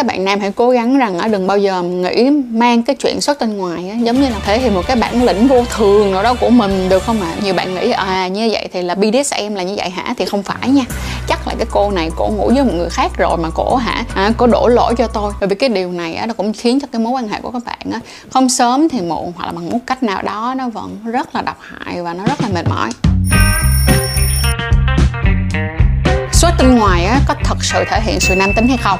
các bạn nam hãy cố gắng rằng đừng bao giờ nghĩ mang cái chuyện xuất tinh ngoài giống như là thể hiện một cái bản lĩnh vô thường nào đó của mình được không ạ? Nhiều bạn nghĩ à như vậy thì là BDSM là như vậy hả? Thì không phải nha. Chắc là cái cô này cổ ngủ với một người khác rồi mà cổ hả? À, cổ đổ lỗi cho tôi. Bởi vì cái điều này á, nó cũng khiến cho cái mối quan hệ của các bạn á, không sớm thì muộn hoặc là bằng một cách nào đó nó vẫn rất là độc hại và nó rất là mệt mỏi. Xuất tinh ngoài á, có thật sự thể hiện sự nam tính hay không?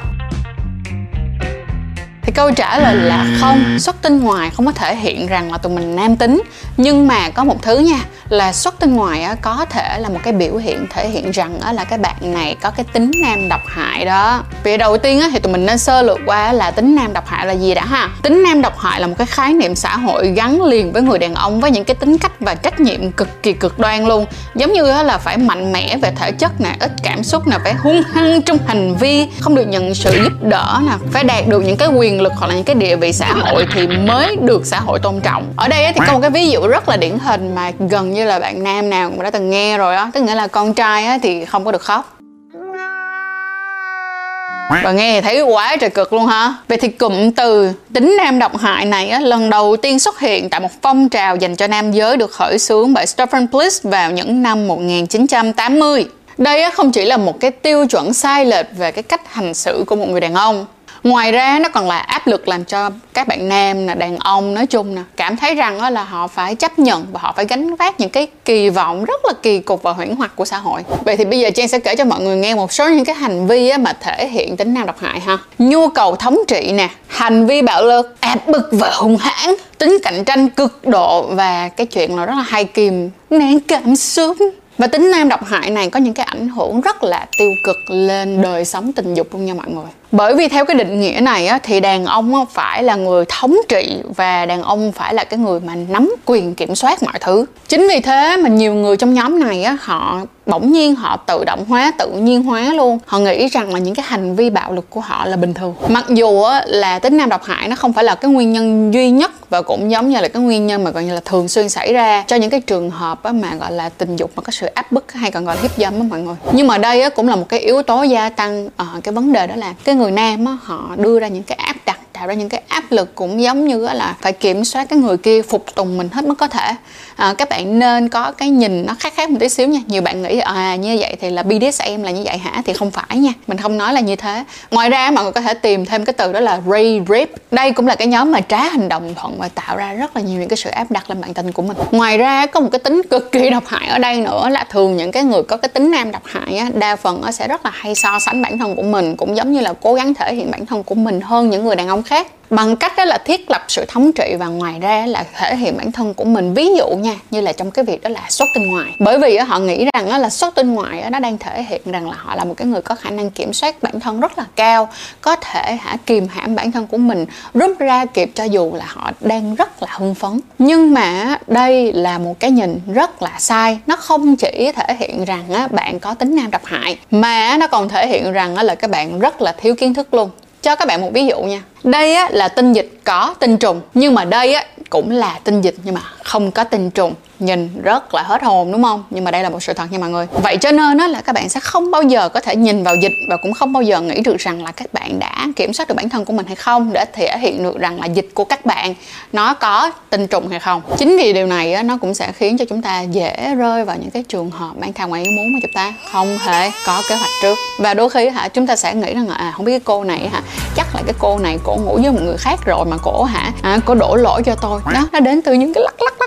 Thì câu trả lời là không. Xuất tinh ngoài không có thể hiện rằng là tụi mình nam tính. Nhưng mà có một thứ nha, là xuất tinh ngoài có thể là một cái biểu hiện thể hiện rằng là cái bạn này có cái tính nam độc hại đó. Vì đầu tiên thì tụi mình nên sơ lược qua là tính nam độc hại là gì đã ha. Tính nam độc hại là một cái khái niệm xã hội gắn liền với người đàn ông với những cái tính cách và trách nhiệm cực kỳ cực đoan luôn. Giống như là phải mạnh mẽ về thể chất nè, ít cảm xúc nè, phải hung hăng trong hành vi, không được nhận sự giúp đỡ nè, phải đạt được những cái quyền lực hoặc là những cái địa vị xã hội thì mới được xã hội tôn trọng. Ở đây thì có một cái ví dụ rất là điển hình mà gần như là bạn nam nào cũng đã từng nghe rồi á tức nghĩa là con trai thì không có được khóc. Và nghe thì thấy quá trời cực luôn hả Vậy thì cụm từ tính nam độc hại này á, lần đầu tiên xuất hiện tại một phong trào dành cho nam giới được khởi xướng bởi Stephen Bliss vào những năm 1980 đây á, không chỉ là một cái tiêu chuẩn sai lệch về cái cách hành xử của một người đàn ông ngoài ra, nó còn là áp lực làm cho các bạn nam là đàn ông nói chung nè, cảm thấy rằng là họ phải chấp nhận và họ phải gánh vác những cái kỳ vọng rất là kỳ cục và huyễn hoặc của xã hội. Vậy thì bây giờ trang sẽ kể cho mọi người nghe một số những cái hành vi mà thể hiện tính năng độc hại ha. Nhu cầu thống trị nè, hành vi bạo lực, áp bức và hung hãn, tính cạnh tranh cực độ và cái chuyện là rất là hay kìm nén cảm xúc. Và tính nam độc hại này có những cái ảnh hưởng rất là tiêu cực lên đời sống tình dục luôn nha mọi người bởi vì theo cái định nghĩa này á, thì đàn ông phải là người thống trị và đàn ông phải là cái người mà nắm quyền kiểm soát mọi thứ. Chính vì thế mà nhiều người trong nhóm này á, họ bỗng nhiên họ tự động hóa tự nhiên hóa luôn. Họ nghĩ rằng là những cái hành vi bạo lực của họ là bình thường. Mặc dù á, là tính nam độc hại nó không phải là cái nguyên nhân duy nhất và cũng giống như là cái nguyên nhân mà gọi như là thường xuyên xảy ra cho những cái trường hợp á, mà gọi là tình dục mà có sự áp bức hay còn gọi là hiếp dâm á mọi người. Nhưng mà đây á, cũng là một cái yếu tố gia tăng ở cái vấn đề đó là cái người nam á, họ đưa ra những cái áp đặt tạo ra những cái áp lực cũng giống như là phải kiểm soát cái người kia phục tùng mình hết mức có thể. À, các bạn nên có cái nhìn nó khác khác một tí xíu nha. Nhiều bạn nghĩ à như vậy thì là BDSM là như vậy hả? Thì không phải nha. Mình không nói là như thế. Ngoài ra mọi người có thể tìm thêm cái từ đó là rape rape đây cũng là cái nhóm mà trá hành động thuận và tạo ra rất là nhiều những cái sự áp đặt lên bạn tình của mình. Ngoài ra có một cái tính cực kỳ độc hại ở đây nữa là thường những cái người có cái tính nam độc hại á, đa phần nó sẽ rất là hay so sánh bản thân của mình cũng giống như là cố gắng thể hiện bản thân của mình hơn những người đàn ông khác. Bằng cách đó là thiết lập sự thống trị và ngoài ra là thể hiện bản thân của mình. Ví dụ nha, như là trong cái việc đó là xuất tinh ngoài. Bởi vì họ nghĩ rằng là xuất tinh ngoài nó đang thể hiện rằng là họ là một cái người có khả năng kiểm soát bản thân rất là cao, có thể hả kìm hãm bản thân của mình, rút ra kịp cho dù là họ đang rất là hưng phấn. Nhưng mà đây là một cái nhìn rất là sai. Nó không chỉ thể hiện rằng bạn có tính nam độc hại, mà nó còn thể hiện rằng là các bạn rất là thiếu kiến thức luôn cho các bạn một ví dụ nha. Đây á, là tinh dịch có tinh trùng nhưng mà đây á, cũng là tinh dịch nhưng mà không có tinh trùng nhìn rất là hết hồn đúng không? Nhưng mà đây là một sự thật nha mọi người. Vậy cho nên đó là các bạn sẽ không bao giờ có thể nhìn vào dịch và cũng không bao giờ nghĩ được rằng là các bạn đã kiểm soát được bản thân của mình hay không để thể hiện được rằng là dịch của các bạn nó có tinh trùng hay không. Chính vì điều này á, nó cũng sẽ khiến cho chúng ta dễ rơi vào những cái trường hợp mang thai ngoài ý muốn mà chúng ta. Không thể có kế hoạch trước. Và đôi khi hả chúng ta sẽ nghĩ rằng là à không biết cái cô này hả chắc là cái cô này cổ ngủ với một người khác rồi mà cổ hả à, cổ đổ lỗi cho tôi. Đó nó đến từ những cái lắc lắc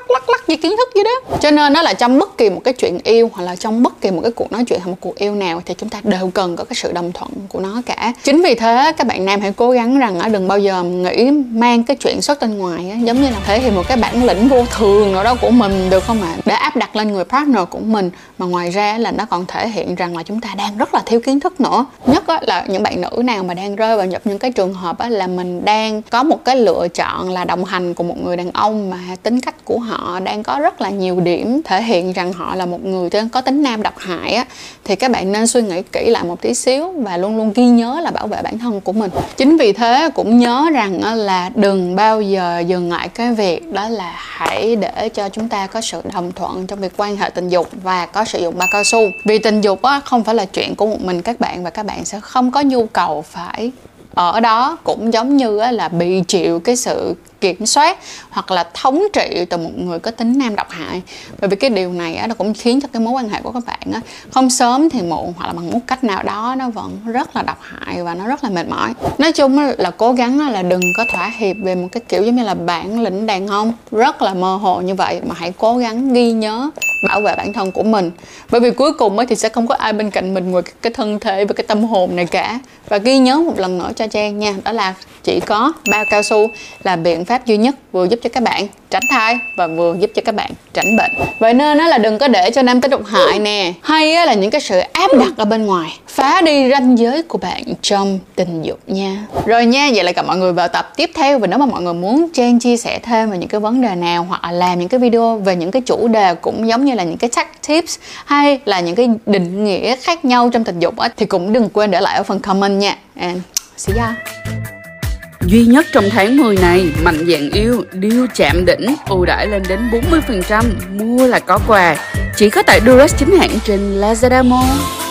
như kiến thức vậy đó. Cho nên nó là trong bất kỳ một cái chuyện yêu hoặc là trong bất kỳ một cái cuộc nói chuyện hay một cuộc yêu nào thì chúng ta đều cần có cái sự đồng thuận của nó cả. Chính vì thế, các bạn nam hãy cố gắng rằng đừng bao giờ nghĩ mang cái chuyện xuất tinh ngoài giống như là thể hiện một cái bản lĩnh vô thường nào đó của mình, được không ạ? À? để áp đặt lên người partner của mình, mà ngoài ra là nó còn thể hiện rằng là chúng ta đang rất là thiếu kiến thức nữa. Nhất là những bạn nữ nào mà đang rơi vào nhập những cái trường hợp là mình đang có một cái lựa chọn là đồng hành cùng một người đàn ông mà tính cách của họ đang có rất là nhiều điểm thể hiện rằng họ là một người có tính nam độc hại á. Thì các bạn nên suy nghĩ kỹ lại một tí xíu và luôn luôn ghi nhớ là bảo vệ bản thân của mình. Chính vì thế cũng nhớ rằng là đừng bao giờ dừng lại cái việc đó là hãy để cho chúng ta có sự đồng thuận trong việc quan hệ tình dục và có sử dụng bao cao su. Vì tình dục á không phải là chuyện của một mình các bạn và các bạn sẽ không có nhu cầu phải ở đó cũng giống như là bị chịu cái sự kiểm soát hoặc là thống trị từ một người có tính nam độc hại. Bởi vì cái điều này á, nó cũng khiến cho cái mối quan hệ của các bạn á, không sớm thì muộn hoặc là bằng một cách nào đó nó vẫn rất là độc hại và nó rất là mệt mỏi. Nói chung là cố gắng là đừng có thỏa hiệp về một cái kiểu giống như là bản lĩnh đàn ông rất là mơ hồ như vậy mà hãy cố gắng ghi nhớ bảo vệ bản thân của mình. Bởi vì cuối cùng thì sẽ không có ai bên cạnh mình ngoài cái thân thể và cái tâm hồn này cả và ghi nhớ một lần nữa cho Trang nha đó là chỉ có bao cao su là biện pháp duy nhất vừa giúp cho các bạn tránh thai và vừa giúp cho các bạn tránh bệnh. Vậy nên nó là đừng có để cho nam tính độc hại nè. Hay là những cái sự áp đặt ở bên ngoài phá đi ranh giới của bạn trong tình dục nha. Rồi nha vậy là gặp mọi người vào tập tiếp theo. Và nếu mà mọi người muốn Trang chia sẻ thêm về những cái vấn đề nào hoặc là làm những cái video về những cái chủ đề cũng giống như là những cái tech tips hay là những cái định nghĩa khác nhau trong tình dục á, thì cũng đừng quên để lại ở phần comment nha nha and see ya Duy nhất trong tháng 10 này, mạnh dạng yêu, điêu chạm đỉnh, ưu đãi lên đến 40%, mua là có quà. Chỉ có tại Durex chính hãng trên Lazada Mall.